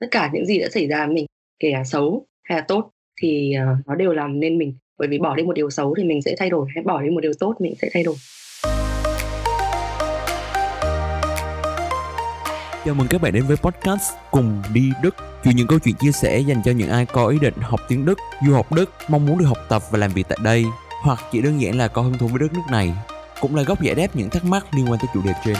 tất cả những gì đã xảy ra mình kể cả xấu hay là tốt thì uh, nó đều làm nên mình. Bởi vì bỏ đi một điều xấu thì mình sẽ thay đổi hay bỏ đi một điều tốt mình sẽ thay đổi. Chào mừng các bạn đến với podcast Cùng đi Đức. Chuyện những câu chuyện chia sẻ dành cho những ai có ý định học tiếng Đức, du học Đức, mong muốn được học tập và làm việc tại đây Hoặc chỉ đơn giản là có hứng thú với đất nước này Cũng là góc giải đáp những thắc mắc liên quan tới chủ đề trên.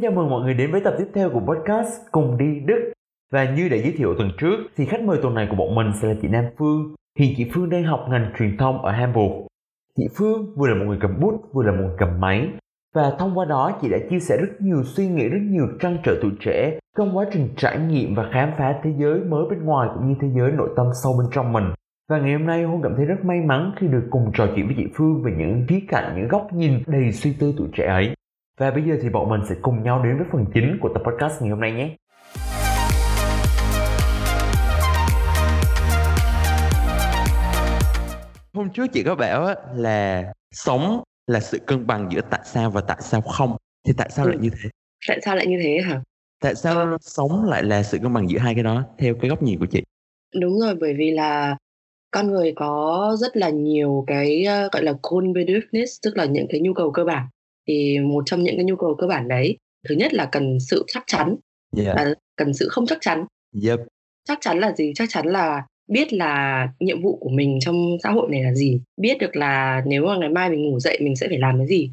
Xin chào mừng mọi người đến với tập tiếp theo của podcast Cùng đi Đức. Và như đã giới thiệu tuần trước thì khách mời tuần này của bọn mình sẽ là chị Nam Phương. Hiện chị Phương đang học ngành truyền thông ở Hamburg. Chị Phương vừa là một người cầm bút vừa là một người cầm máy. Và thông qua đó chị đã chia sẻ rất nhiều suy nghĩ rất nhiều trăn trở tuổi trẻ trong quá trình trải nghiệm và khám phá thế giới mới bên ngoài cũng như thế giới nội tâm sâu bên trong mình. Và ngày hôm nay Hôn cảm thấy rất may mắn khi được cùng trò chuyện với chị Phương về những khía cạnh, những góc nhìn đầy suy tư tuổi trẻ ấy. Và bây giờ thì bọn mình sẽ cùng nhau đến với phần chính của tập podcast ngày hôm nay nhé. Hôm trước chị có bảo là sống là sự cân bằng giữa tại sao và tại sao không. Thì tại sao ừ. lại như thế? Tại sao lại như thế hả? Tại sao sống lại là sự cân bằng giữa hai cái đó theo cái góc nhìn của chị? Đúng rồi, bởi vì là con người có rất là nhiều cái uh, gọi là convenience tức là những cái nhu cầu cơ bản thì một trong những cái nhu cầu cơ bản đấy thứ nhất là cần sự chắc chắn. Yeah. và cần sự không chắc chắn. Yep. chắc chắn là gì? Chắc chắn là biết là nhiệm vụ của mình trong xã hội này là gì. Biết được là nếu mà ngày mai mình ngủ dậy mình sẽ phải làm cái gì.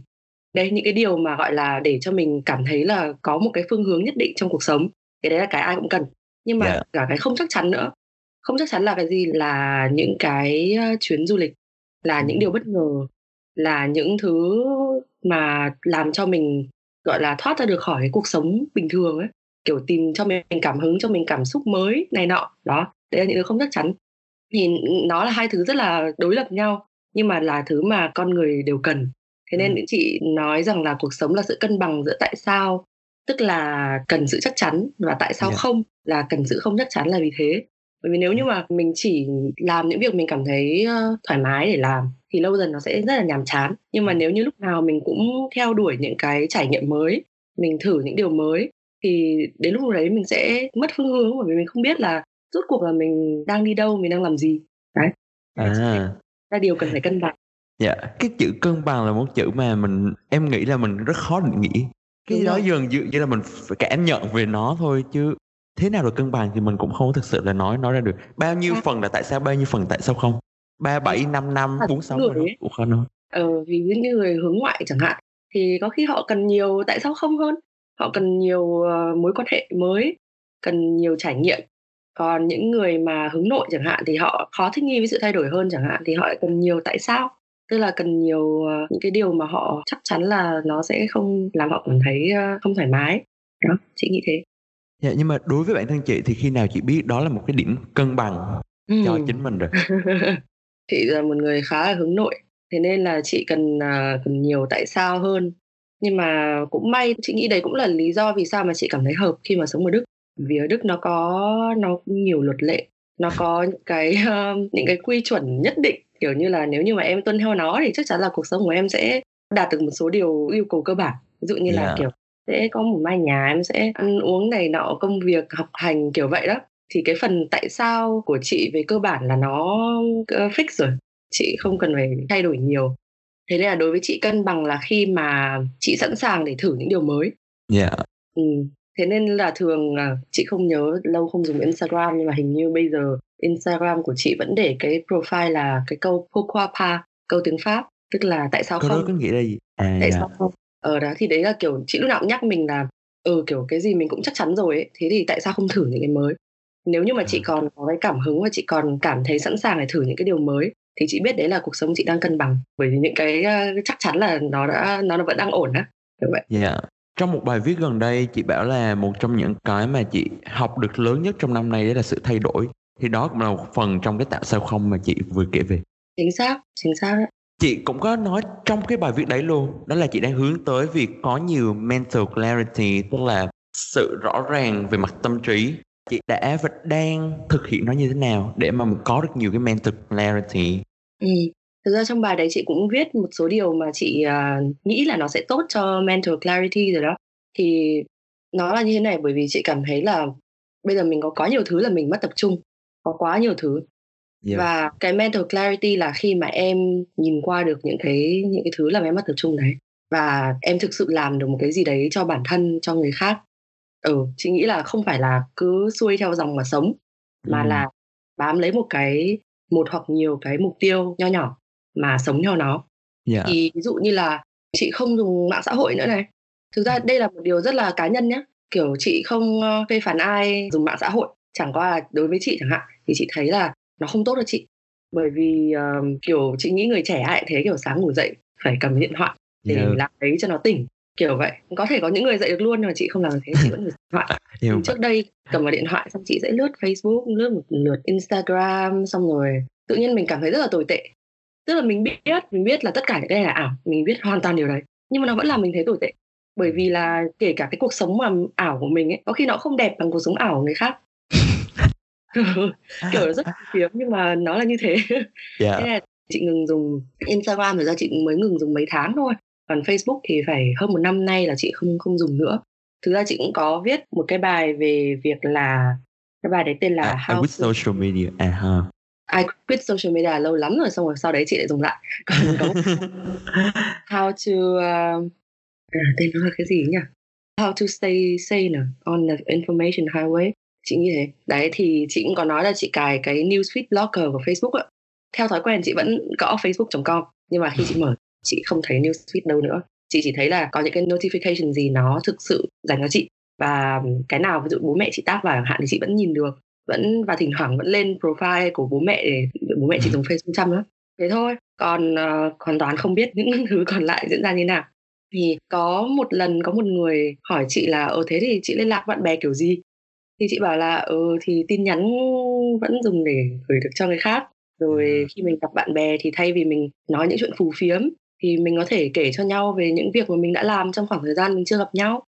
Đây những cái điều mà gọi là để cho mình cảm thấy là có một cái phương hướng nhất định trong cuộc sống cái đấy là cái ai cũng cần. Nhưng mà yeah. cả cái không chắc chắn nữa. Không chắc chắn là cái gì? Là những cái chuyến du lịch là những điều bất ngờ là những thứ mà làm cho mình gọi là thoát ra được khỏi cái cuộc sống bình thường ấy. Kiểu tìm cho mình cảm hứng cho mình cảm xúc mới này nọ. Đó đấy là những thứ không chắc chắn. Thì nó là hai thứ rất là đối lập nhau nhưng mà là thứ mà con người đều cần. Thế nên ừ. chị nói rằng là cuộc sống là sự cân bằng giữa tại sao tức là cần sự chắc chắn và tại sao yeah. không là cần sự không chắc chắn là vì thế. Bởi vì nếu như mà mình chỉ làm những việc mình cảm thấy thoải mái để làm thì lâu dần nó sẽ rất là nhàm chán. Nhưng mà nếu như lúc nào mình cũng theo đuổi những cái trải nghiệm mới mình thử những điều mới thì đến lúc đấy mình sẽ mất phương hướng bởi vì mình không biết là rốt cuộc là mình đang đi đâu mình đang làm gì. Đấy. À. Là điều cần phải cân bằng. Dạ cái chữ cân bằng là một chữ mà mình em nghĩ là mình rất khó định nghĩa. Cái Đúng đó dần dựa như là mình phải cảm nhận về nó thôi chứ thế nào là cân bằng thì mình cũng không thực sự là nói nói ra được. Bao nhiêu à. phần là tại sao bao nhiêu phần tại sao không ba bảy năm năm bốn sáu nói ờ vì những người hướng ngoại chẳng hạn thì có khi họ cần nhiều tại sao không hơn? Họ cần nhiều uh, mối quan hệ mới cần nhiều trải nghiệm. Còn những người mà hướng nội chẳng hạn thì họ khó thích nghi với sự thay đổi hơn chẳng hạn thì họ cần nhiều tại sao? Tức là cần nhiều uh, những cái điều mà họ chắc chắn là nó sẽ không làm họ cảm thấy uh, không thoải mái. Đó chị nghĩ thế. Dạ, nhưng mà đối với bản thân chị thì khi nào chị biết đó là một cái điểm cân bằng ừ. cho chính mình rồi? chị là một người khá là hướng nội, thế nên là chị cần uh, cần nhiều tại sao hơn. Nhưng mà cũng may, chị nghĩ đấy cũng là lý do vì sao mà chị cảm thấy hợp khi mà sống ở Đức. Vì ở Đức nó có nó nhiều luật lệ, nó có những cái uh, những cái quy chuẩn nhất định kiểu như là nếu như mà em tuân theo nó thì chắc chắn là cuộc sống của em sẽ đạt được một số điều yêu cầu cơ bản ví dụ như yeah. là kiểu sẽ có một mai nhà em sẽ ăn uống này nọ công việc học hành kiểu vậy đó thì cái phần tại sao của chị về cơ bản là nó fix rồi. Chị không cần phải thay đổi nhiều. Thế nên là đối với chị cân bằng là khi mà chị sẵn sàng để thử những điều mới. Yeah. ừ. thế nên là thường chị không nhớ lâu không dùng instagram nhưng mà hình như bây giờ instagram của chị vẫn để cái profile là cái câu pourquoi pas câu tiếng pháp. Tức là tại sao câu không? đó có nghĩa là gì? À, tại sao không? Ờ đó thì đấy là kiểu chị lúc nào cũng nhắc mình là ừ kiểu cái gì mình cũng chắc chắn rồi ấy. Thế thì tại sao không thử những cái mới nếu như mà chị còn có cái cảm hứng và chị còn cảm thấy sẵn sàng để thử những cái điều mới thì chị biết đấy là cuộc sống chị đang cân bằng. Bởi vì những cái uh, chắc chắn là nó đã nó vẫn đang ổn á như vậy. Dạ. Yeah. trong một bài viết gần đây chị bảo là một trong những cái mà chị học được lớn nhất trong năm nay đấy là sự thay đổi. Thì đó cũng là một phần trong cái tạo sao không mà chị vừa kể về. Chính xác chính xác chị cũng có nói trong cái bài viết đấy luôn đó là chị đang hướng tới việc có nhiều mental clarity tức là sự rõ ràng về mặt tâm trí chị đã và đang thực hiện nó như thế nào để mà có được nhiều cái mental clarity ừ. thực ra trong bài đấy chị cũng viết một số điều mà chị uh, nghĩ là nó sẽ tốt cho mental clarity rồi đó thì nó là như thế này bởi vì chị cảm thấy là bây giờ mình có quá nhiều thứ là mình mất tập trung có quá nhiều thứ yeah. và cái mental clarity là khi mà em nhìn qua được những cái những cái thứ làm em mất tập trung đấy và em thực sự làm được một cái gì đấy cho bản thân cho người khác ừ chị nghĩ là không phải là cứ xuôi theo dòng mà sống mà ừ. là bám lấy một cái một hoặc nhiều cái mục tiêu nho nhỏ mà sống theo nó yeah. thì ví dụ như là chị không dùng mạng xã hội nữa này thực ra đây là một điều rất là cá nhân nhé kiểu chị không phê phán ai dùng mạng xã hội chẳng qua là đối với chị chẳng hạn thì chị thấy là nó không tốt cho chị bởi vì uh, kiểu chị nghĩ người trẻ ai thế kiểu sáng ngủ dậy phải cầm điện thoại để yeah. làm đấy cho nó tỉnh kiểu vậy. Có thể có những người dậy được luôn nhưng mà chị không làm thế chị vẫn dùng điện thoại yeah, trước đây cầm vào điện thoại xong chị sẽ lướt facebook lướt một lượt instagram xong rồi tự nhiên mình cảm thấy rất là tồi tệ. Tức là mình biết mình biết là tất cả những cái này là ảo mình biết hoàn toàn điều đấy nhưng mà nó vẫn làm mình thấy tồi tệ. Bởi vì là kể cả cái cuộc sống mà ảo của mình ấy có khi nó không đẹp bằng cuộc sống ảo của người khác. Kiểu nó rất phiếm nhưng mà nó là như thế. Yeah. thế là chị ngừng dùng Instagram rồi ra chị mới ngừng dùng mấy tháng thôi còn Facebook thì phải hơn một năm nay là chị không không dùng nữa. Thực ra chị cũng có viết một cái bài về việc là cái bài đấy tên là I, How I quit to... social media à ha. I quit social media lâu lắm rồi xong rồi sau đấy chị lại dùng lại. Còn có How to uh, à, tên nó là cái gì nhỉ? How to stay sane on the information highway. Chị nghĩ thế. Đấy thì chị cũng có nói là chị cài cái newsfeed blocker của Facebook ạ theo thói quen chị vẫn gõ facebook.com nhưng mà khi chị mở chị không thấy newsfeed đâu nữa. Chị chỉ thấy là có những cái notification gì nó thực sự dành cho chị. Và cái nào ví dụ bố mẹ chị tác vào chẳng hạn thì chị vẫn nhìn được vẫn và thỉnh thoảng vẫn lên profile của bố mẹ để bố mẹ chị dùng facebook chăm nữa thế thôi. Còn uh, hoàn toàn không biết những thứ còn lại diễn ra như nào. Thì có một lần có một người hỏi chị là ờ thế thì chị liên lạc bạn bè kiểu gì? Thì chị bảo là ừ thì tin nhắn vẫn dùng để gửi được cho người khác. Rồi khi mình gặp bạn bè thì thay vì mình nói những chuyện phù phiếm thì mình có thể kể cho nhau về những việc mà mình đã làm trong khoảng thời gian mình chưa gặp nhau.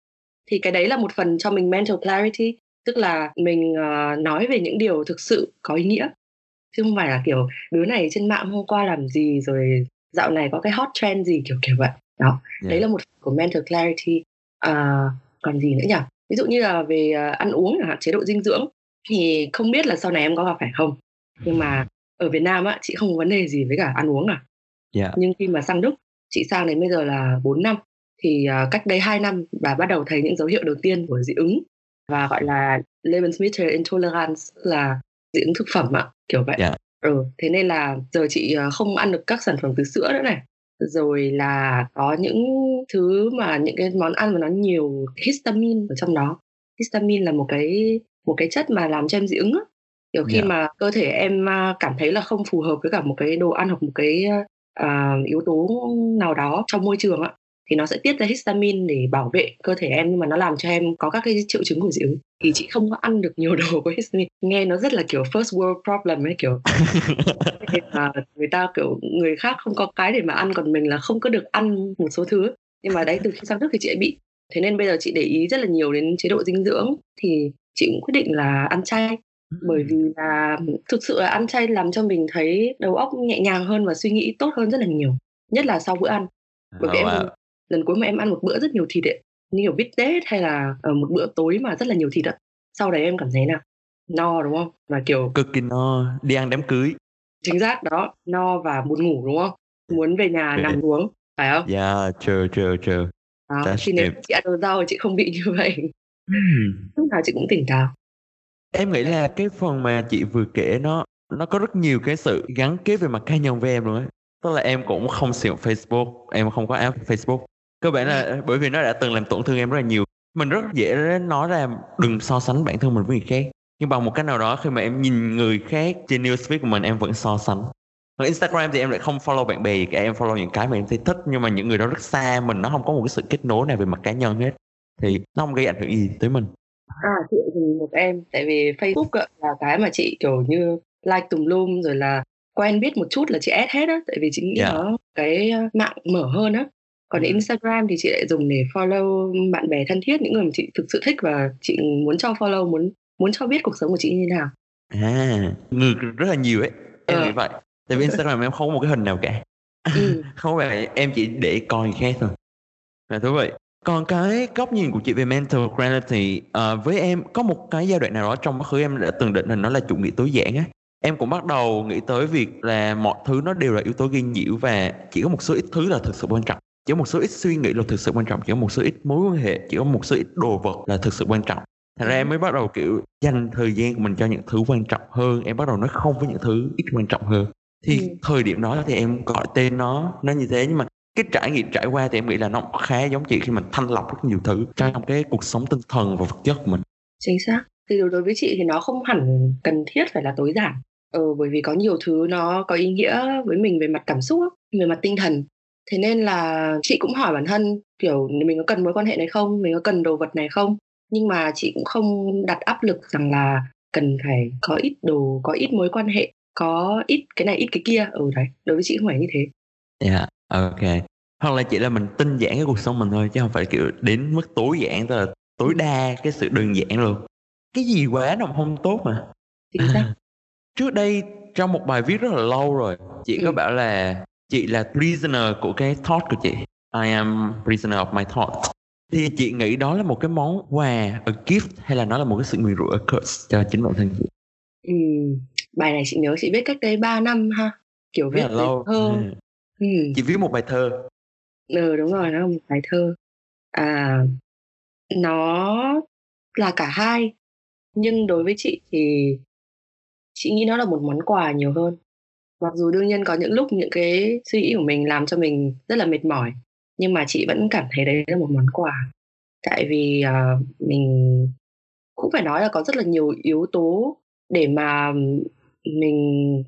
Thì cái đấy là một phần cho mình mental clarity tức là mình uh, nói về những điều thực sự có ý nghĩa. Chứ không phải là kiểu đứa này trên mạng hôm qua làm gì rồi dạo này có cái hot trend gì kiểu kiểu vậy. Đó yeah. đấy là một phần của mental clarity. Uh, còn gì nữa nhỉ? Ví dụ như là về uh, ăn uống hạn chế độ dinh dưỡng thì không biết là sau này em có gặp phải không? Nhưng mà ở Việt Nam á chị không có vấn đề gì với cả ăn uống à yeah. nhưng khi mà sang Đức chị sang đến bây giờ là 4 năm thì uh, cách đây 2 năm bà bắt đầu thấy những dấu hiệu đầu tiên của dị ứng và gọi là Lebensmittel intolerance là dị ứng thực phẩm ạ kiểu vậy yeah. ừ thế nên là giờ chị uh, không ăn được các sản phẩm từ sữa nữa này rồi là có những thứ mà những cái món ăn mà nó nhiều histamine ở trong đó histamine là một cái một cái chất mà làm cho em dị ứng á kiểu khi yeah. mà cơ thể em cảm thấy là không phù hợp với cả một cái đồ ăn hoặc một cái uh, yếu tố nào đó trong môi trường á thì nó sẽ tiết ra histamine để bảo vệ cơ thể em nhưng mà nó làm cho em có các cái triệu chứng của dị ứng. Thì chị không có ăn được nhiều đồ có histamine. Nghe nó rất là kiểu first world problem ấy kiểu mà người ta kiểu người khác không có cái để mà ăn còn mình là không có được ăn một số thứ. Nhưng mà đấy từ khi sang Đức thì chị ấy bị. Thế nên bây giờ chị để ý rất là nhiều đến chế độ dinh dưỡng thì chị cũng quyết định là ăn chay bởi vì là thực sự là ăn chay làm cho mình thấy đầu óc nhẹ nhàng hơn và suy nghĩ tốt hơn rất là nhiều nhất là sau bữa ăn. Bởi vì oh, em lần cuối mà em ăn một bữa rất nhiều thịt ấy như kiểu bít tết hay là ở một bữa tối mà rất là nhiều thịt ạ sau đấy em cảm thấy nào no đúng không? Và kiểu cực kỳ no đi ăn đám cưới. Chính xác đó no và muốn ngủ đúng không? Muốn về nhà nằm xuống phải không? Dạ yeah, chờ chờ chờ đó, thì nếu chị ăn đồ rau chị không bị như vậy. Lúc nào chị cũng tỉnh táo em nghĩ là cái phần mà chị vừa kể nó nó có rất nhiều cái sự gắn kết về mặt cá nhân với em luôn ấy tức là em cũng không sử dụng Facebook em không có app Facebook. Cơ bản là bởi vì nó đã từng làm tổn thương em rất là nhiều. Mình rất dễ nói ra đừng so sánh bản thân mình với người khác. Nhưng bằng một cách nào đó khi mà em nhìn người khác trên newsfeed của mình em vẫn so sánh. Còn Instagram thì em lại không follow bạn bè gì cả em follow những cái mà em thấy thích. Nhưng mà những người đó rất xa mình nó không có một cái sự kết nối nào về mặt cá nhân hết. Thì nó không gây ảnh hưởng gì tới mình À chị thì một em tại vì Facebook là cái mà chị kiểu như like tùm lum rồi là quen biết một chút là chị add hết á tại vì chị nghĩ yeah. Dạ. nó cái mạng mở hơn á còn ừ. Instagram thì chị lại dùng để follow bạn bè thân thiết những người mà chị thực sự thích và chị muốn cho follow muốn muốn cho biết cuộc sống của chị như thế nào à người rất là nhiều ấy em ờ. nghĩ vậy tại vì instagram em không có một cái hình nào cả ừ. không phải em chỉ để coi khác thôi là thú vị còn cái góc nhìn của chị về mental clarity uh, với em có một cái giai đoạn nào đó trong quá khứ em đã từng định hình nó là chủ nghĩa tối giản á? Em cũng bắt đầu nghĩ tới việc là mọi thứ nó đều là yếu tố gây nhiễu và chỉ có một số ít thứ là thực sự quan trọng. Chỉ có một số ít suy nghĩ là thực sự quan trọng chỉ có một số ít mối quan hệ chỉ có một số ít đồ vật là thực sự quan trọng. Thành ra em mới bắt đầu kiểu dành thời gian của mình cho những thứ quan trọng hơn. Em bắt đầu nói không với những thứ ít quan trọng hơn. Thì ừ. thời điểm đó thì em gọi tên nó nó như thế nhưng mà cái trải nghiệm trải qua thì em nghĩ là nó khá giống chị khi mình thanh lọc rất nhiều thứ trong cái cuộc sống tinh thần và vật chất của mình. Chính xác. Thì đối với chị thì nó không hẳn cần thiết phải là tối giản. Ừ, bởi vì có nhiều thứ nó có ý nghĩa với mình về mặt cảm xúc về mặt tinh thần. Thế nên là chị cũng hỏi bản thân kiểu mình có cần mối quan hệ này không? Mình có cần đồ vật này không? Nhưng mà chị cũng không đặt áp lực rằng là cần phải có ít đồ có ít mối quan hệ có ít cái này ít cái kia. Ừ đấy. Đối với chị không phải như thế. Dạ. yeah, ok. Hoặc là chỉ là mình tinh giản cái cuộc sống mình thôi chứ không phải kiểu đến mức tối giản tức là tối đa cái sự đơn giản luôn. Cái gì quá nó không tốt mà. Trước đây trong một bài viết rất là lâu rồi chị ừ. có bảo là chị là prisoner của cái thought của chị. I am prisoner of my thoughts thì chị nghĩ đó là một cái món quà a gift hay là nó là một cái sự nguyền rủa a curse cho chính bản thân chị? Ừ, bài này chị nhớ chị viết cách đây 3 năm ha. Kiểu viết lâu. thơ. Ừ. Ừ. chị viết một bài thơ. Ừ đúng rồi nó là một bài thơ. À nó là cả hai nhưng đối với chị thì chị nghĩ nó là một món quà nhiều hơn. Mặc dù đương nhiên có những lúc những cái suy nghĩ của mình làm cho mình rất là mệt mỏi nhưng mà chị vẫn cảm thấy đấy là một món quà. Tại vì uh, mình cũng phải nói là có rất là nhiều yếu tố để mà mình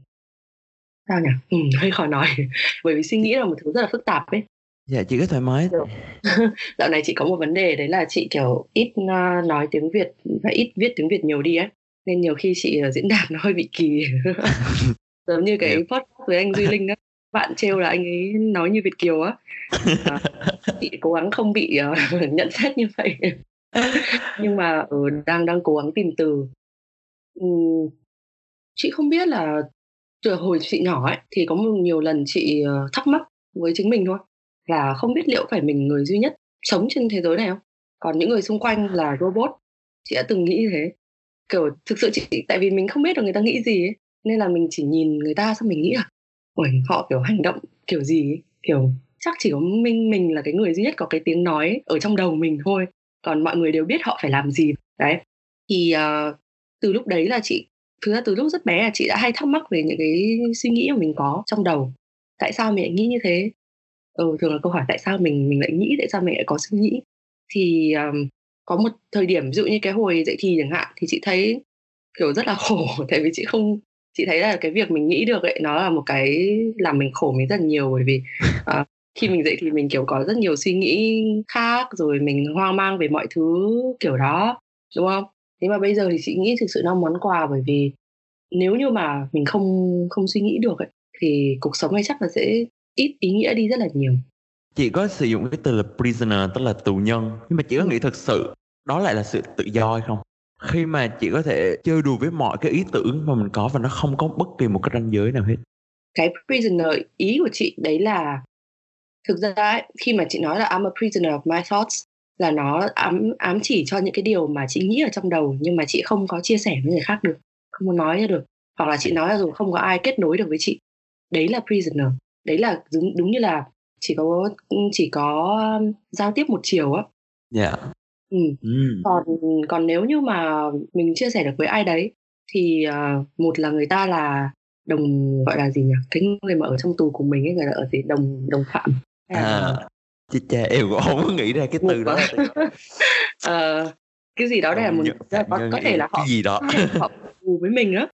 sao nhỉ? Ừ, hơi khó nói. Bởi vì suy nghĩ là một thứ rất là phức tạp ấy. Dạ chị cứ thoải mái. Dạo này chị có một vấn đề đấy là chị kiểu ít uh, nói tiếng việt và ít viết tiếng việt nhiều đi ấy. Nên nhiều khi chị uh, diễn đạt nó hơi bị kỳ. Giống như cái post với anh duy linh á. Bạn trêu là anh ấy nói như việt kiều á. À, chị cố gắng không bị uh, nhận xét như vậy. Nhưng mà uh, đang đang cố gắng tìm từ. Um, chị không biết là hồi chị nhỏ ấy thì có một nhiều lần chị ờ, thắc mắc với chính mình thôi là không biết liệu phải mình người duy nhất sống trên thế giới này không? Còn những người xung quanh là robot. Chị đã từng nghĩ như thế. Kiểu thực sự chị tại vì mình không biết được người ta nghĩ gì ấy nên là mình chỉ nhìn người ta xong mình nghĩ là ôi họ kiểu hành động kiểu gì ấy. kiểu chắc chỉ có mình mình là cái người duy nhất có cái tiếng nói ở trong đầu mình thôi còn mọi người đều biết họ phải làm gì. Đấy. Thì uh, từ lúc đấy là chị thực ra từ lúc rất bé là chị đã hay thắc mắc về những cái suy nghĩ mà mình có trong đầu. Tại sao mình lại nghĩ như thế? Ừ, thường là câu hỏi tại sao mình mình lại nghĩ tại sao mình lại có suy nghĩ? Thì um, có một thời điểm ví dụ như cái hồi dậy thì chẳng hạn thì chị thấy kiểu rất là khổ. Tại vì chị không chị thấy là cái việc mình nghĩ được ấy nó là một cái làm mình khổ mình rất là nhiều. Bởi vì uh, khi mình dậy thì mình kiểu có rất nhiều suy nghĩ khác rồi mình hoang mang về mọi thứ kiểu đó đúng không? Thế mà bây giờ thì chị nghĩ thực sự nó món quà bởi vì nếu như mà mình không không suy nghĩ được ấy, thì cuộc sống này chắc là sẽ ít ý nghĩa đi rất là nhiều. Chị có sử dụng cái từ là prisoner tức là tù nhân. Nhưng mà chị có nghĩ thực sự đó lại là sự tự do hay không? Khi mà chị có thể chơi đùa với mọi cái ý tưởng mà mình có và nó không có bất kỳ một cái ranh giới nào hết. Cái prisoner ý của chị đấy là thực ra ấy, khi mà chị nói là I'm a prisoner of my thoughts là nó ám ám chỉ cho những cái điều mà chị nghĩ ở trong đầu nhưng mà chị không có chia sẻ với người khác được không có nói ra được. Hoặc là chị nói là dù không có ai kết nối được với chị. Đấy là prisoner. Đấy là đúng đúng như là chỉ có chỉ có um, giao tiếp một chiều á. Dạ. Yeah. ừ. mm. còn còn nếu như mà mình chia sẻ được với ai đấy thì uh, một là người ta là đồng gọi là gì nhỉ? Cái người mà ở trong tù của mình ấy người là ở gì đồng đồng phạm. À chị cha em cũng không có nghĩ ra cái từ đó. Uh, cái gì đó đây là một có, có thể là họ cái gì đó. họ tù với mình á.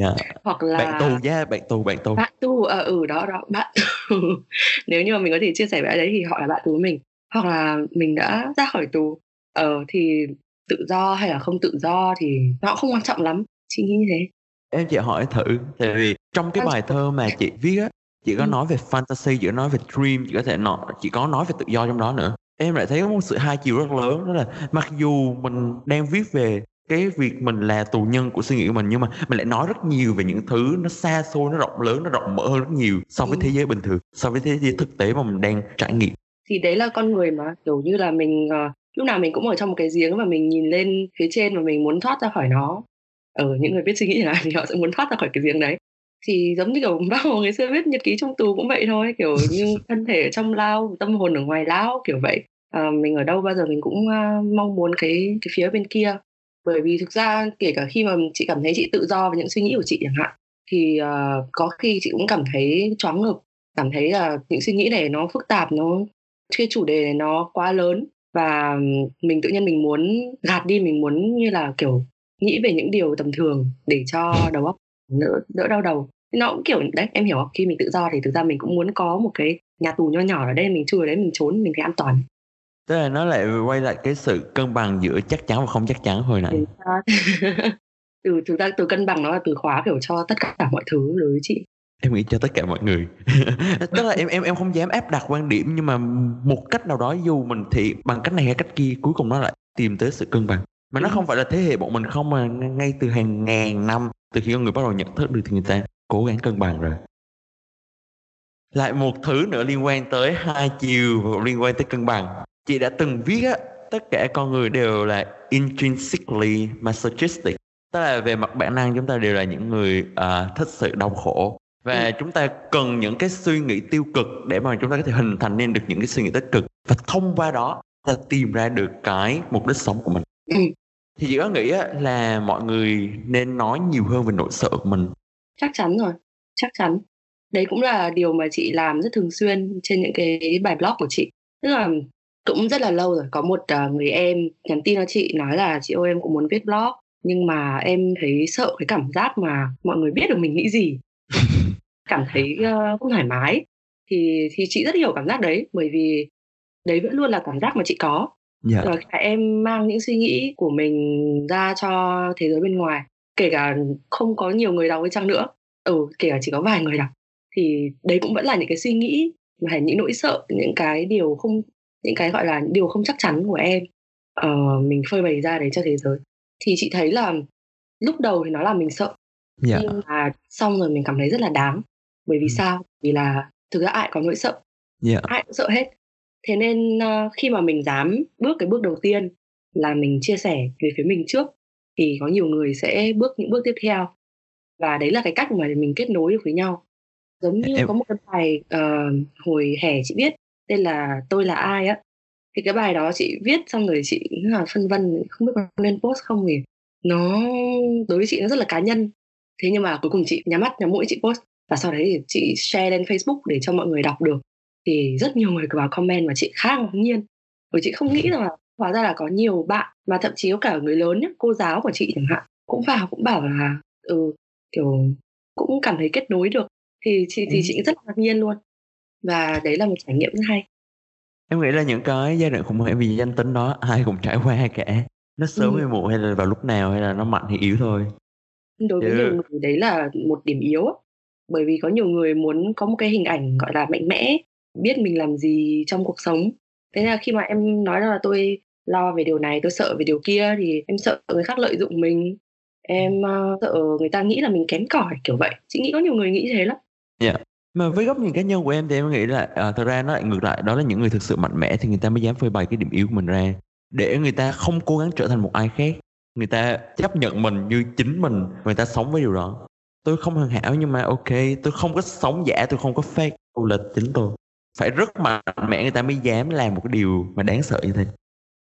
Yeah. Dạ. hoặc là bạn tù nha bạn tù bạn tù. Bạn tù à, ừ đó đó bạn tù. Nếu như mà mình có thể chia sẻ với ai đấy thì họ là bạn tù với mình. Hoặc là mình đã ra khỏi tù ờ thì tự do hay là không tự do thì nó không quan trọng lắm. Chị nghĩ như thế. Em chị hỏi thử tại vì trong cái bài thơ mà chị viết á chị có ừ. nói về fantasy chị có nói về dream chị có thể nói chị có nói về tự do trong đó nữa em lại thấy có một sự hai chiều rất lớn đó là mặc dù mình đang viết về cái việc mình là tù nhân của suy nghĩ của mình nhưng mà mình lại nói rất nhiều về những thứ nó xa xôi nó rộng lớn nó rộng mở hơn rất nhiều so với ừ. thế giới bình thường so với thế giới thực tế mà mình đang trải nghiệm thì đấy là con người mà kiểu như là mình uh, lúc nào mình cũng ở trong một cái giếng và mình nhìn lên phía trên và mình muốn thoát ra khỏi nó ở ừ, những người biết suy nghĩ là thì họ sẽ muốn thoát ra khỏi cái giếng đấy thì giống như kiểu bác hồ ngày xưa viết nhật ký trong tù cũng vậy thôi kiểu như thân thể ở trong lao tâm hồn ở ngoài lao kiểu vậy. À, mình ở đâu bao giờ mình cũng uh, mong muốn cái cái phía bên kia. Bởi vì thực ra kể cả khi mà chị cảm thấy chị tự do với những suy nghĩ của chị chẳng hạn thì uh, có khi chị cũng cảm thấy choáng ngợp cảm thấy là những suy nghĩ này nó phức tạp nó cái chủ đề này nó quá lớn. Và mình tự nhiên mình muốn gạt đi mình muốn như là kiểu nghĩ về những điều tầm thường để cho đầu óc đỡ đỡ đau đầu nó cũng kiểu đấy em hiểu không? Khi mình tự do thì thực ra mình cũng muốn có một cái nhà tù nho nhỏ ở đây mình chui ở đấy mình trốn mình thấy an toàn. Tức là nó lại quay lại cái sự cân bằng giữa chắc chắn và không chắc chắn hồi nãy. Từ thực ra từ cân bằng nó là từ khóa kiểu cho tất cả mọi thứ đối với chị. Em nghĩ cho tất cả mọi người. Tức là em em em không dám áp đặt quan điểm nhưng mà một cách nào đó dù mình thì bằng cách này hay cách kia cuối cùng nó lại tìm tới sự cân bằng. Mà nó không phải là thế hệ bọn mình không mà ngay từ hàng ngàn năm từ khi con người bắt đầu nhận thức được thì người ta cố gắng cân bằng rồi. Lại một thứ nữa liên quan tới hai chiều và liên quan tới cân bằng. Chị đã từng viết á tất cả con người đều là intrinsically masochistic. Tức là về mặt bản năng chúng ta đều là những người uh, thích sự đau khổ. Và ừ. chúng ta cần những cái suy nghĩ tiêu cực để mà chúng ta có thể hình thành nên được những cái suy nghĩ tích cực. Và thông qua đó ta tìm ra được cái mục đích sống của mình. Ừ. thì chị có nghĩ là mọi người nên nói nhiều hơn về nỗi sợ của mình chắc chắn rồi chắc chắn đấy cũng là điều mà chị làm rất thường xuyên trên những cái bài blog của chị tức là cũng rất là lâu rồi có một uh, người em nhắn tin cho chị nói là chị ơi em cũng muốn viết blog nhưng mà em thấy sợ cái cảm giác mà mọi người biết được mình nghĩ gì cảm thấy uh, không thoải mái thì thì chị rất hiểu cảm giác đấy bởi vì đấy vẫn luôn là cảm giác mà chị có yeah. Dạ. và em mang những suy nghĩ của mình ra cho thế giới bên ngoài kể cả không có nhiều người đọc chăng nữa ừ kể cả chỉ có vài người đọc thì đấy cũng vẫn là những cái suy nghĩ và những nỗi sợ những cái điều không những cái gọi là điều không chắc chắn của em uh, mình phơi bày ra đấy cho thế giới thì chị thấy là lúc đầu thì nó làm mình sợ yeah. Dạ. nhưng mà xong rồi mình cảm thấy rất là đáng bởi vì ừ. sao vì là thực ra ai có nỗi sợ yeah. Dạ. ai cũng sợ hết thế nên uh, khi mà mình dám bước cái bước đầu tiên là mình chia sẻ về phía mình trước thì có nhiều người sẽ bước những bước tiếp theo. Và đấy là cái cách mà mình kết nối được với nhau. Giống như em... có một cái bài uh, hồi hè chị viết tên là tôi là ai á. Thì cái bài đó chị viết xong rồi chị là phân vân không biết có nên post không thì nó đối với chị nó rất là cá nhân. Thế nhưng mà cuối cùng chị nhắm mắt nhắm mũi chị post. Và sau đấy thì chị share lên Facebook để cho mọi người đọc được. Thì rất nhiều người vào comment và chị khá ngạc nhiên. Bởi chị không nghĩ rằng là hóa ra là có nhiều bạn mà thậm chí có cả người lớn nhé cô giáo của chị chẳng hạn cũng vào cũng bảo là ừ kiểu cũng cảm thấy kết nối được. Thì chị thì ừ. chị rất là ngạc nhiên luôn. Và đấy là một trải nghiệm rất hay. Em nghĩ là những cái giai đoạn khủng hoảng vì danh tính đó ai cũng trải qua cả. Nó sớm ừ. hay muộn hay là vào lúc nào hay là nó mạnh hay yếu thôi. Đối với nhiều người đấy là một điểm yếu bởi vì có nhiều người muốn có một cái hình ảnh gọi là mạnh mẽ biết mình làm gì trong cuộc sống. Thế là khi mà em nói là tôi lo về điều này tôi sợ về điều kia thì em sợ người khác lợi dụng mình. Em uh, sợ người ta nghĩ là mình kém cỏi kiểu vậy. Chị nghĩ có nhiều người nghĩ thế lắm. Dạ. Yeah. mà với góc nhìn cá nhân của em thì em nghĩ là à, thật ra nó lại ngược lại đó là những người thực sự mạnh mẽ thì người ta mới dám phơi bày cái điểm yếu của mình ra. Để người ta không cố gắng trở thành một ai khác người ta chấp nhận mình như chính mình người ta sống với điều đó. Tôi không hoàn hảo nhưng mà ok tôi không có sống giả tôi không có fake tôi là chính tôi. Phải rất mạnh mẽ người ta mới dám làm một cái điều mà đáng sợ như thế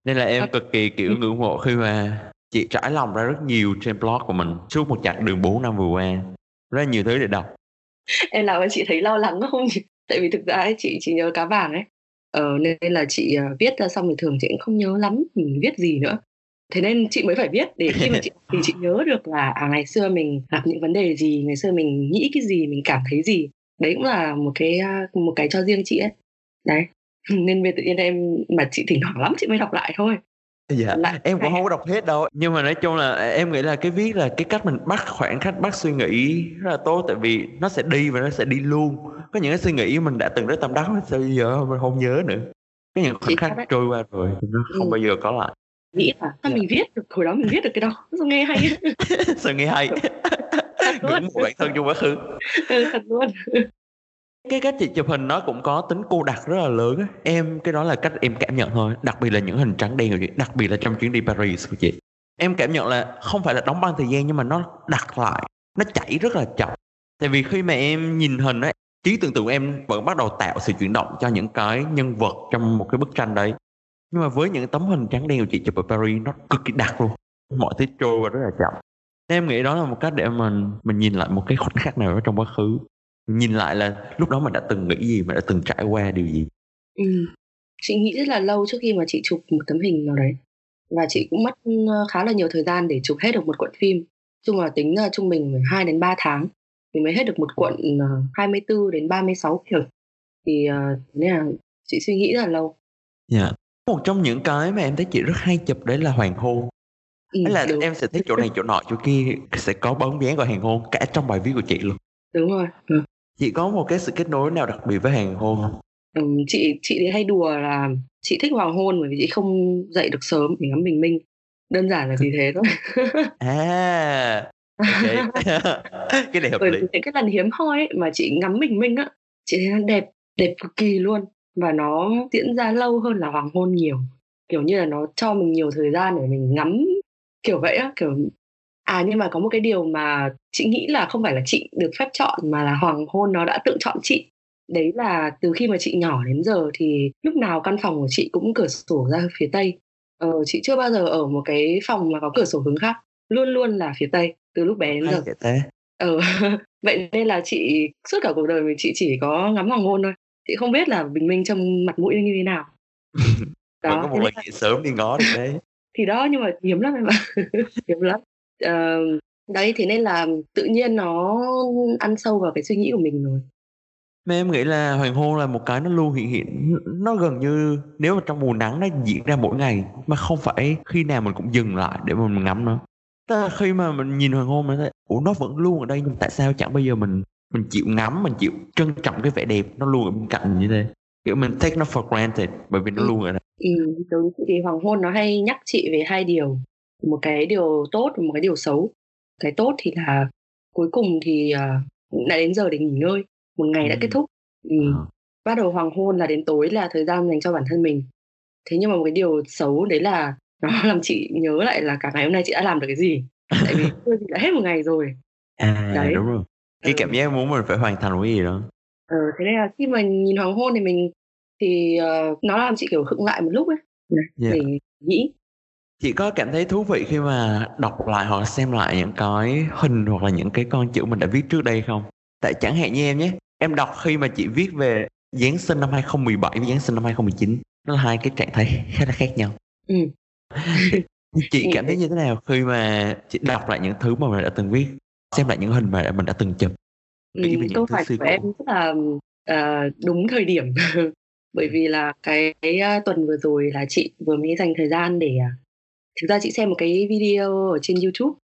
nên là em cực kỳ kiểu ngưỡng mộ khi mà chị trải lòng ra rất nhiều trên blog của mình suốt một chặng đường 4 năm vừa qua. Rất nhiều thứ để đọc. Em làm chị thấy lo lắng không? Tại vì thực ra ấy, chị chỉ nhớ cá vàng ấy. Ờ, nên là chị uh, viết ra xong thì thường chị cũng không nhớ lắm mình viết gì nữa. Thế nên chị mới phải viết để khi mà chị thì chị nhớ được là à ngày xưa mình gặp những vấn đề gì ngày xưa mình nghĩ cái gì mình cảm thấy gì. Đấy cũng là một cái một cái cho riêng chị ấy. Đấy nên về tự nhiên em mà chị thỉnh thoảng lắm chị mới đọc lại thôi. Dạ lại em cũng không có đọc hết đâu. Nhưng mà nói chung là em nghĩ là cái viết là cái cách mình bắt khoảng cách bắt suy nghĩ rất là tốt tại vì nó sẽ đi và nó sẽ đi luôn. Có những cái suy nghĩ mình đã từng rất tâm đắc sao bây giờ mình không nhớ nữa. Có những khoảnh khắc trôi qua rồi nó không ừ. bao giờ có lại. Nghĩ là sao Dạ. mình viết được? Hồi đó mình viết được cái đó. Sao nghe hay? Sao nghe hay? Ngưỡng mộ bản thân trong quá khứ. Ừ, thật luôn cái cách chị chụp hình nó cũng có tính cô đặc rất là lớn á. Em, cái đó là cách em cảm nhận thôi, đặc biệt là những hình trắng đen của chị, đặc biệt là trong chuyến đi Paris của chị. Em cảm nhận là không phải là đóng băng thời gian nhưng mà nó đặt lại, nó chảy rất là chậm. Tại vì khi mà em nhìn hình á trí tưởng tượng em vẫn bắt đầu tạo sự chuyển động cho những cái nhân vật trong một cái bức tranh đấy. Nhưng mà với những tấm hình trắng đen của chị chụp ở Paris, nó cực kỳ đặc luôn. Mọi thứ trôi và rất là chậm. Nên em nghĩ đó là một cách để mình mình nhìn lại một cái khoảnh khắc nào đó trong quá khứ nhìn lại là lúc đó mình đã từng nghĩ gì mình đã từng trải qua điều gì ừ. chị nghĩ rất là lâu trước khi mà chị chụp một tấm hình nào đấy và chị cũng mất ờ, khá là nhiều thời gian để chụp hết được một cuộn phim chung là tính là trung bình phải 2 đến 3 tháng thì mới hết được một cuộn ờ, 24 đến 36 kiểu thì ờ, nên là chị suy nghĩ rất là lâu Dạ. Một trong những cái mà em thấy chị rất hay chụp đấy là hoàng hôn. ừ, Đấy là đúng, em sẽ thấy chỗ này chỗ nọ chỗ kia sẽ có bóng dáng của hoàng hôn cả trong bài viết của chị luôn. đúng rồi ừ. Chị có một cái sự kết nối nào đặc biệt với hoàng hôn không? Ừ, chị chị thì hay đùa là chị thích hoàng hôn bởi vì chị không dậy được sớm để ngắm bình minh. Đơn giản là vì thế thôi. À, cái này hợp lý. những cái lần hiếm hoi ấy, mà chị ngắm bình minh á chị thấy nó đẹp đẹp cực kỳ luôn. Và nó diễn ra lâu hơn là hoàng hôn nhiều. Kiểu như là nó cho mình nhiều thời gian để mình ngắm kiểu vậy á kiểu à nhưng mà có một cái điều mà chị nghĩ là không phải là chị được phép chọn mà là hoàng hôn nó đã tự chọn chị. Đấy là từ khi mà chị nhỏ đến giờ thì lúc nào căn phòng của chị cũng cửa sổ ra phía tây. Ờ, chị chưa bao giờ ở một cái phòng mà có cửa sổ hướng khác luôn luôn là phía tây từ lúc bé đến Hay giờ. thế. ờ vậy nên là chị suốt cả cuộc đời mình chị chỉ có ngắm hoàng hôn thôi. Chị không biết là bình minh trong mặt mũi như thế nào. Vẫn có một lần là- sớm đi ngó được đấy. thì đó nhưng mà hiếm lắm em ạ. Hiếm lắm Ờ, đấy thế nên là tự nhiên nó ăn sâu vào cái suy nghĩ của mình rồi Mà em nghĩ là hoàng hôn là một cái nó luôn hiện hiện nó gần như nếu mà trong mùa nắng nó diễn ra mỗi ngày mà không phải khi nào mình cũng dừng lại để mình ngắm nó. Tức là khi mà mình nhìn hoàng hôn mình thấy ủa nó vẫn luôn ở đây nhưng tại sao chẳng bao giờ mình mình chịu ngắm mình chịu trân trọng cái vẻ đẹp nó luôn ở bên cạnh như thế kiểu mình take nó for granted bởi vì nó Ừ. luôn ở đây ừ, với chị thì hoàng hôn nó hay nhắc chị về hai điều một cái điều tốt và một cái điều xấu cái tốt thì là cuối cùng thì à, đã đến giờ để nghỉ ngơi một ngày đã Ừ. kết thúc ừ. Ờ. bắt đầu hoàng hôn là đến tối là thời gian dành cho bản thân mình thế nhưng mà một cái điều xấu đấy là nó làm chị nhớ lại là cả ngày hôm nay chị đã làm được cái gì tại vì gì đã hết một ngày rồi à Đấy. đúng rồi cái Ừ. cảm giác muốn mình phải hoàn thành cái gì đó ờ, thế nên là khi mà nhìn hoàng hôn thì mình thì ờ, nó làm chị kiểu khựng lại một lúc ấy Dạ. để nghĩ chị có cảm thấy thú vị khi mà đọc lại hoặc xem lại những cái hình hoặc là những cái con chữ mình đã viết trước đây không? Tại chẳng hạn như em nhé em đọc khi mà chị viết về Giáng sinh năm 2017 với Giáng sinh năm 2019 nó là hai cái trạng thái khá là khác nhau. Ừ. chị Ừ. cảm thấy như thế nào khi mà chị đọc lại những thứ mà mình đã từng viết xem lại những hình mà mình đã từng chụp? Ừ, câu hỏi của em rất là à, đúng thời điểm. Bởi vì là cái, cái à, tuần vừa rồi là chị vừa mới dành thời gian để à, thực ra chị xem một cái video ở trên YouTube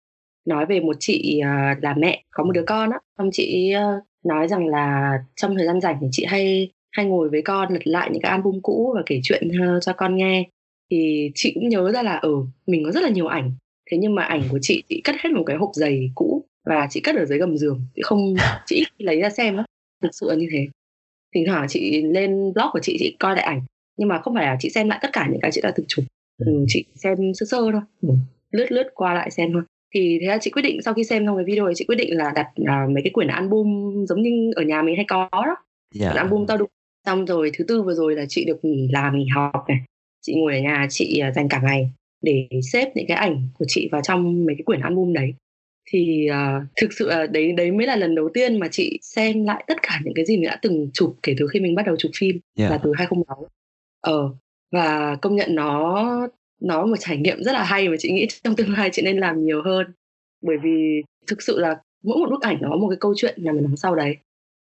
nói về một chị à, là mẹ có một đứa con á. Xong chị à, nói rằng là trong thời gian rảnh thì chị hay hay ngồi với con lật lại những cái album cũ và kể chuyện à, cho con nghe. Thì chị cũng nhớ ra là ừ mình có rất là nhiều ảnh. Thế nhưng mà ảnh của chị chị cất hết một cái hộp giày cũ và chị cất ở dưới gầm giường. Chị không chị ít lấy ra xem lắm thực sự là như thế. Thỉnh thoảng chị lên blog của chị chị coi lại ảnh. Nhưng mà không phải là chị xem lại tất cả những cái chị đã từng chụp ừ, chị xem sơ sơ thôi. Ừ, lướt lướt qua lại xem thôi. Thì thế là chị quyết định sau khi xem xong cái video ấy chị quyết định là đặt à, mấy cái quyển album giống như ở nhà mình hay có đó. Dạ. Quyển album to đùng xong rồi thứ tư vừa rồi là chị được nghỉ làm nghỉ học này. Chị ngồi ở nhà chị à, dành cả ngày để xếp những cái ảnh của chị vào trong mấy cái quyển album đấy. Thì à, thực sự là đấy đấy mới là lần đầu tiên mà chị xem lại tất cả những cái gì mình đã từng chụp kể từ khi mình bắt đầu chụp phim Dạ. là từ 2006 ờ và công nhận nó nó một trải nghiệm rất là hay mà chị nghĩ trong tương lai chị nên làm nhiều hơn. Bởi vì thực sự là mỗi một bức ảnh nó có một cái câu chuyện nằm ở đằng sau đấy.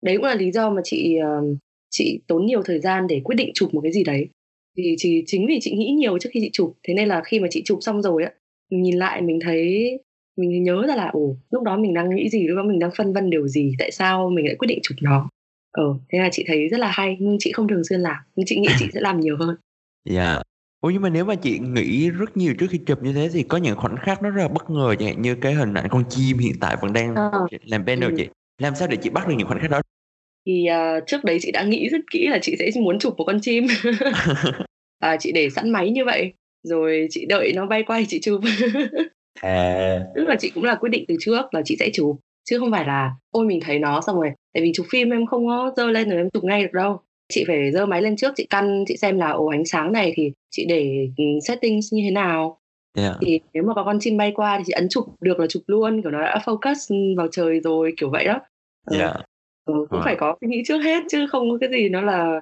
Đấy cũng là lý do mà chị ờ, chị tốn nhiều thời gian để quyết định chụp một cái gì đấy. Thì chỉ chính vì chị nghĩ nhiều trước khi chị chụp, thế nên là khi mà chị chụp xong rồi á, mình nhìn lại mình thấy, mình nhớ ra là, ồ, lúc đó mình đang nghĩ gì, lúc đó mình đang phân vân điều gì, tại sao mình lại quyết định chụp nó. Ờ thế là chị thấy rất là hay, nhưng chị không thường xuyên làm, nhưng chị nghĩ chị sẽ làm nhiều hơn dạ Ủa nhưng mà nếu mà chị nghĩ rất nhiều trước khi chụp như thế thì có những khoảnh khắc nó rất là bất ngờ chẳng hạn như cái hình ảnh con chim hiện tại vẫn đang à. làm banner ừ. chị. Làm sao để chị bắt được những khoảnh khắc đó? Thì uh, trước đấy chị đã nghĩ rất kỹ là chị sẽ muốn chụp một con chim. à, chị để sẵn máy như vậy rồi chị đợi nó bay quay chị chụp. à. Tức là chị cũng là quyết định từ trước là chị sẽ chụp chứ không phải là ôi mình thấy nó xong rồi tại vì chụp phim em không có dơ lên rồi em chụp ngay được đâu chị phải dơ máy lên trước chị căn chị xem là ổ ánh sáng này thì chị để ừ, settings như thế nào yeah. thì nếu mà có con chim bay qua thì chị ấn chụp được là chụp luôn kiểu nó đã focus vào trời rồi kiểu vậy đó ừ. yeah. ừ, cũng right. phải có suy nghĩ trước hết chứ không có cái gì nó là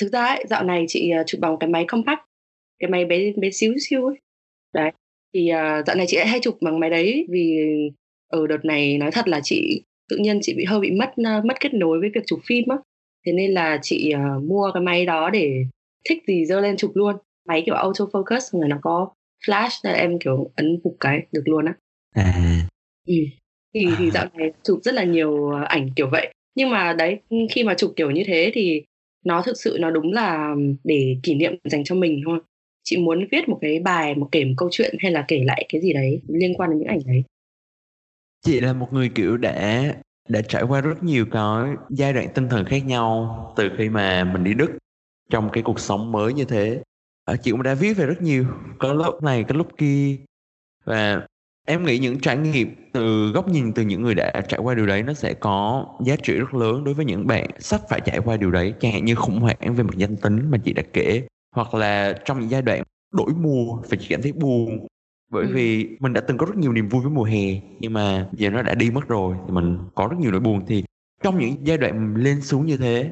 thực ra ấy, dạo này chị uh, chụp bằng cái máy compact cái máy bé bé xíu xíu ấy đấy thì uh, dạo này chị hay chụp bằng máy đấy vì ở đợt này nói thật là chị tự nhiên chị bị hơi bị mất uh, mất kết nối với việc chụp phim á thế nên là chị uh, mua cái máy đó để thích gì dơ lên chụp luôn. Máy kiểu auto focus rồi nó có flash là em kiểu ấn một cái được luôn á. À. ừ. thì thì dạo này chụp rất là nhiều ảnh kiểu vậy. Nhưng mà đấy khi mà chụp kiểu như thế thì nó thực sự nó đúng là để kỷ niệm dành cho mình thôi. Chị muốn viết một cái bài một kể một câu chuyện hay là kể lại cái gì đấy liên quan đến những ảnh đấy? Chị là một người kiểu đã đã trải qua rất nhiều cái giai đoạn tinh thần khác nhau từ khi mà mình đi Đức trong cái cuộc sống mới như thế. À, chị cũng đã viết về rất nhiều có lúc này có lúc kia. Và em nghĩ những trải nghiệm từ góc nhìn từ những người đã trải qua điều đấy nó sẽ có giá trị rất lớn đối với những bạn sắp phải trải qua điều đấy chẳng hạn như khủng hoảng về mặt danh tính mà chị đã kể hoặc là trong những giai đoạn đổi mùa và chị cảm thấy buồn bởi ừ. vì mình đã từng có rất nhiều niềm vui với mùa hè nhưng mà giờ nó đã đi mất rồi thì mình có rất nhiều nỗi buồn. Thì trong những giai đoạn lên xuống như thế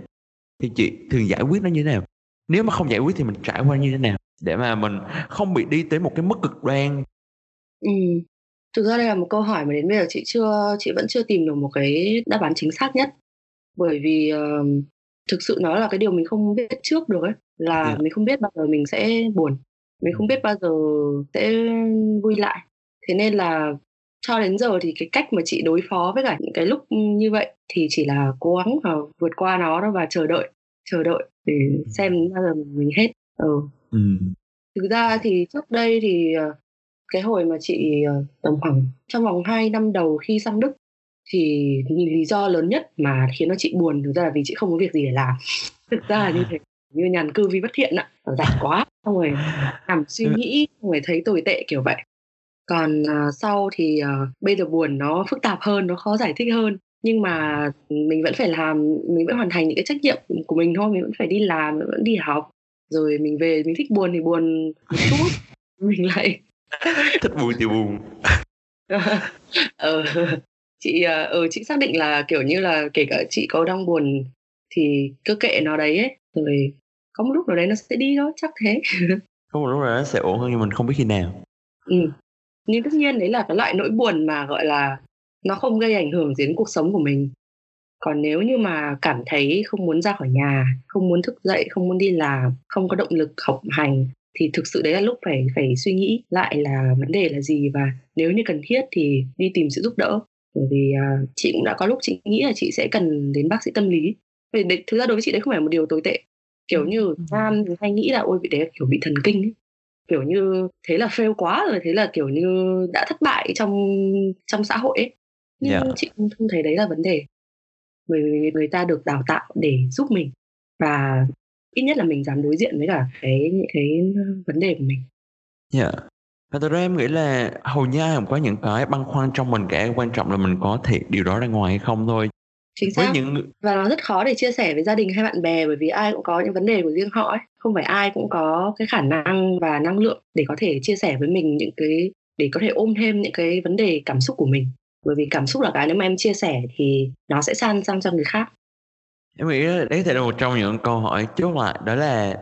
thì chị thường giải quyết nó như thế nào? Nếu mà không giải quyết thì mình trải qua như thế nào? Để mà mình không bị đi tới một cái mức cực đoan. Ừ. Thực ra đây là một câu hỏi mà đến bây giờ chị chưa chị vẫn chưa tìm được một cái đáp án chính xác nhất. Bởi vì uh, thực sự nó là cái điều mình không biết trước được ấy là yeah. mình không biết bao giờ mình sẽ buồn mình không biết bao giờ sẽ vui lại. Thế nên là cho đến giờ thì cái cách mà chị đối phó với cả những cái lúc như vậy thì chỉ là cố gắng và vượt qua nó đó và chờ đợi chờ đợi để xem bao giờ mình hết. Ừ. ừ. thực ra thì trước đây thì ờ, cái hồi mà chị ờ, tầm khoảng trong vòng 2 năm đầu khi sang Đức thì lý do lớn nhất mà khiến nó chị buồn thực ra là vì chị không có việc gì để làm. Thực ra là như thế như nhàn cư vi bất thiện ạ. Rảnh quá xong rồi nằm suy ừ. nghĩ xong rồi thấy tồi tệ kiểu vậy. Còn uh, sau thì uh, bây giờ buồn nó phức tạp hơn nó khó giải thích hơn. Nhưng mà mình vẫn phải làm mình vẫn hoàn thành những cái trách nhiệm của mình thôi mình vẫn phải đi làm mình vẫn đi học. Rồi mình về mình thích buồn thì buồn một chút mình lại thích buồn thì buồn. Ờ chị ờ chị xác định là kiểu như là kể cả chị có đang buồn thì cứ kệ nó đấy ấy rồi có một lúc nào đấy nó sẽ đi thôi chắc thế. Có một lúc nào nó sẽ ổn hơn nhưng mình không biết khi nào. Ừ. Nhưng tất nhiên đấy là cái loại nỗi buồn mà gọi là nó không gây ảnh hưởng đến cuộc sống của mình. Còn nếu như mà cảm thấy không muốn ra khỏi nhà không muốn thức dậy không muốn đi làm không có động lực học hành thì thực sự đấy là lúc phải phải suy nghĩ lại là vấn đề là gì và nếu như cần thiết thì đi tìm sự giúp đỡ. Bởi vì uh, chị cũng đã có lúc chị nghĩ là chị sẽ cần đến bác sĩ tâm lý vì đấy, thực ra đối với chị đấy không phải một điều tồi tệ kiểu như nam hay nghĩ là ôi bị đấy kiểu bị thần kinh ấy. kiểu như thế là fail quá rồi thế là kiểu như đã thất bại trong trong xã hội ấy nhưng yeah. chị không, thấy đấy là vấn đề bởi vì người ta được đào tạo để giúp mình và ít nhất là mình dám đối diện với cả cái những cái vấn đề của mình. Dạ. Yeah. Và từ đó em nghĩ là hầu như ai cũng có những cái băn khoăn trong mình cả quan trọng là mình có thể điều đó ra ngoài hay không thôi. Chính xác. Với những... Và nó rất khó để chia sẻ với gia đình hay bạn bè bởi vì ai cũng có những vấn đề của riêng họ ấy. Không phải ai cũng có cái khả năng và năng lượng để có thể chia sẻ với mình những cái để có thể ôm thêm những cái vấn đề cảm xúc của mình. Bởi vì cảm xúc là cái nếu mà em chia sẻ thì nó sẽ san sang cho người khác. Em nghĩ đấy thể là một trong những câu hỏi chốt lại đó là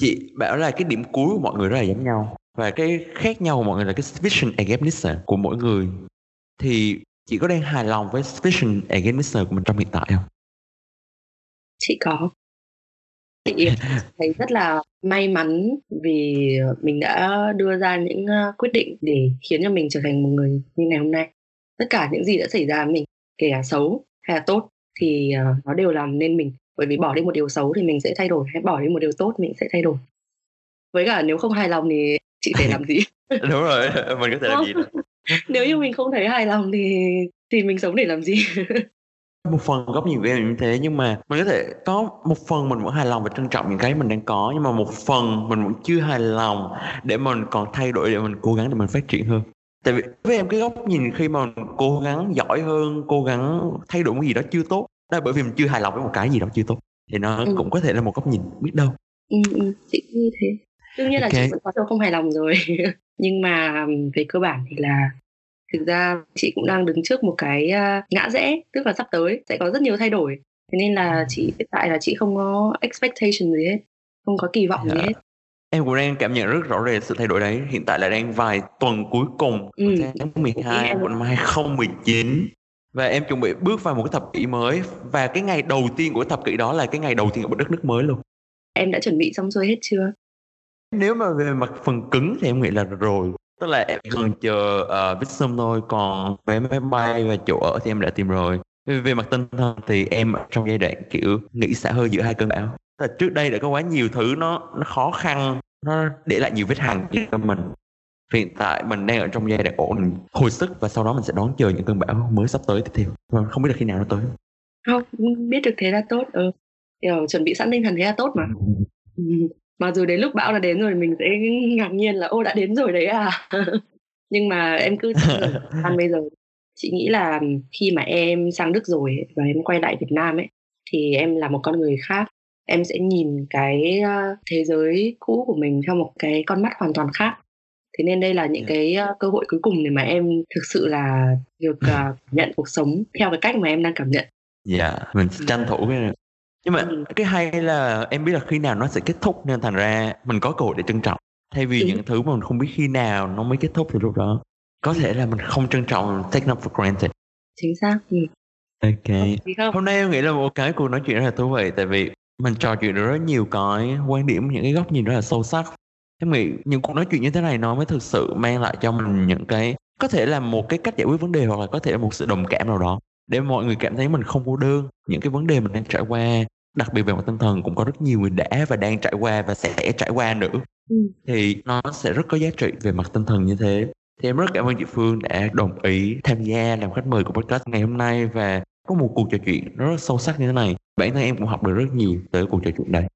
chị bảo là cái điểm cuối của mọi người rất là giống nhau và cái khác nhau của mọi người là cái vision against của mỗi người thì chị có đang hài lòng với vision against của mình trong hiện tại không? Chị có. Chị thấy rất là may mắn vì mình đã đưa ra những ờ, quyết định để khiến cho mình trở thành một người như ngày hôm nay. Tất cả những gì đã xảy ra mình, kể cả xấu hay là tốt thì uh, nó đều làm nên mình bởi vì bỏ đi một điều xấu thì mình sẽ thay đổi hay bỏ đi một điều tốt mình sẽ thay đổi với cả nếu không hài lòng thì chị phải làm gì đúng rồi mình có thể làm gì. nếu như mình không thấy hài lòng thì thì mình sống để làm gì? Một phần góc nhìn của em như thế nhưng mà mình có thể có một phần mình vẫn hài lòng và trân trọng những cái mình đang có nhưng mà một phần mình vẫn chưa hài lòng để mình còn thay đổi để mình cố gắng để mình phát triển hơn. Tại vì với em cái góc nhìn khi mà mình cố gắng giỏi hơn cố gắng thay đổi một gì đó chưa tốt đó là bởi vì mình chưa hài lòng với một cái gì đó chưa tốt. Thì nó ừ. cũng có thể là một góc nhìn biết đâu. Ừ, ừ chị như thế. Đương nhiên okay. là chị vẫn có đâu không hài lòng rồi nhưng mà về cơ bản thì là thực ra chị cũng đang đứng trước một cái ngã rẽ tức là sắp tới sẽ có rất nhiều thay đổi. Thế nên là chị hiện tại là chị không có expectation gì hết không có kỳ vọng yeah. gì dạ. hết. Em cũng đang cảm nhận rất rõ rệt sự thay đổi đấy. Hiện tại là đang vài tuần cuối cùng ừ. tháng 12 của năm 2019 và em chuẩn bị bước vào một cái thập kỷ mới. Và cái ngày đầu tiên của thập kỷ đó là cái ngày đầu tiên ở một đất nước mới luôn. Em đã chuẩn bị xong xuôi hết chưa nếu mà về mặt phần cứng thì em nghĩ là rồi. Tức là em còn chờ uh, visum thôi còn vé máy bay và chỗ ở thì em đã tìm rồi. Về, mặt tinh thần thì em trong giai đoạn kiểu nghĩ xả hơi giữa hai cơn bão. Là trước đây đã có quá nhiều thứ nó nó khó khăn nó để lại nhiều vết hằn cho mình. Hiện tại mình đang ở trong giai đoạn ổn hồi sức và sau đó mình sẽ đón chờ những cơn bão mới sắp tới tiếp theo. Và không biết là khi nào nó tới. Không biết được thế là tốt. Ừ. Kiểu, chuẩn bị sẵn tinh thần thế là tốt mà ừ. mà dù đến lúc bão đã đến rồi mình sẽ ngạc nhiên là ô đã đến rồi đấy à. Nhưng mà em cứ ăn bây giờ chị nghĩ là khi mà em sang đức rồi và em quay lại việt nam ấy thì em là một con người khác. Em sẽ nhìn cái thế giới cũ của mình theo một cái con mắt hoàn toàn khác. Thế nên đây là những yeah. cái cơ hội cuối cùng để mà em thực sự là được uh, nhận cuộc sống theo cái cách mà em đang cảm nhận. Dạ yeah, mình tranh thủ cái này nhưng mà ừ. cái hay là em biết là khi nào nó sẽ kết thúc nên thành ra mình có cơ hội để trân trọng. Thay vì ừ. những thứ mà mình không biết khi nào nó mới kết thúc thì lúc đó có thể là mình không trân trọng take nó for granted. Chính xác. Ừ. ok. Hôm nay em nghĩ là một cái cuộc nói chuyện rất là thú vị tại vì mình trò chuyện được rất nhiều cái quan điểm những cái góc nhìn rất là sâu sắc. Em nghĩ những cuộc nói chuyện như thế này nó mới thực sự mang lại cho mình những cái có thể là một cái cách giải quyết vấn đề hoặc là có thể là một sự đồng cảm nào đó để mọi người cảm thấy mình không cô đơn. Những cái vấn đề mình đang trải qua đặc biệt về mặt tinh thần cũng có rất nhiều người đã và đang trải qua và sẽ trải qua nữa. Ừ. thì nó sẽ rất có giá trị về mặt tinh thần như thế. Thì em rất cảm ơn chị Phương đã đồng ý tham gia làm khách mời của podcast ngày hôm nay và có một cuộc trò chuyện rất sâu sắc như thế này. Bản thân em cũng học được rất nhiều từ cuộc trò chuyện này.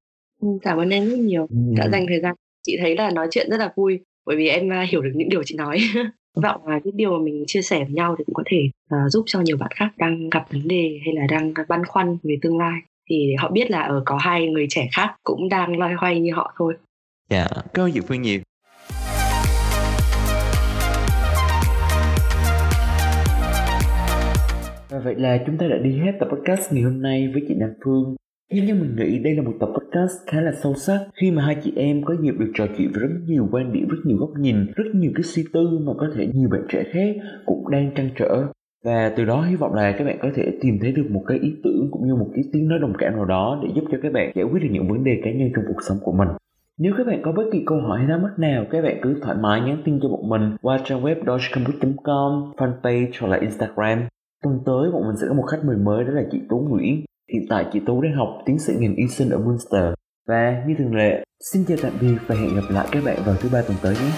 Ừ, cảm ơn em rất nhiều. Ừ. đã dành thời gian. Chị thấy là nói chuyện rất là vui bởi vì em uh, hiểu được những điều chị nói vọng là những điều mà mình chia sẻ với nhau thì cũng có thể uh, giúp cho nhiều bạn khác đang gặp vấn đề hay là đang băn khoăn về tương lai thì họ biết là ở có hai người trẻ khác cũng đang loay hoay như họ thôi. Dạ, yeah. cảm ơn chị Phương nhiều. Và vậy là chúng ta đã đi hết tập podcast ngày hôm nay với chị Nam Phương. Nhưng như mình nghĩ đây là một tập podcast khá là sâu sắc khi mà hai chị em có dịp được trò chuyện với rất nhiều quan điểm, rất nhiều góc nhìn, rất nhiều cái suy tư mà có thể nhiều bạn trẻ khác cũng đang trăn trở và từ đó hy vọng là các bạn có thể tìm thấy được một cái ý tưởng cũng như một cái tiếng nói đồng cảm nào đó để giúp cho các bạn giải quyết được những vấn đề cá nhân trong cuộc sống của mình nếu các bạn có bất kỳ câu hỏi hay thắc mắc nào, các bạn cứ thoải mái nhắn tin cho bọn mình qua trang web dodgecomputer.com, fanpage hoặc là Instagram. Tuần tới bọn mình sẽ có một khách mời mới đó là chị Tú Nguyễn. Hiện tại chị Tú đang học tiến sĩ ngành y sinh ở Munster. Và như thường lệ, xin chào tạm biệt và hẹn gặp lại các bạn vào thứ ba tuần tới nhé.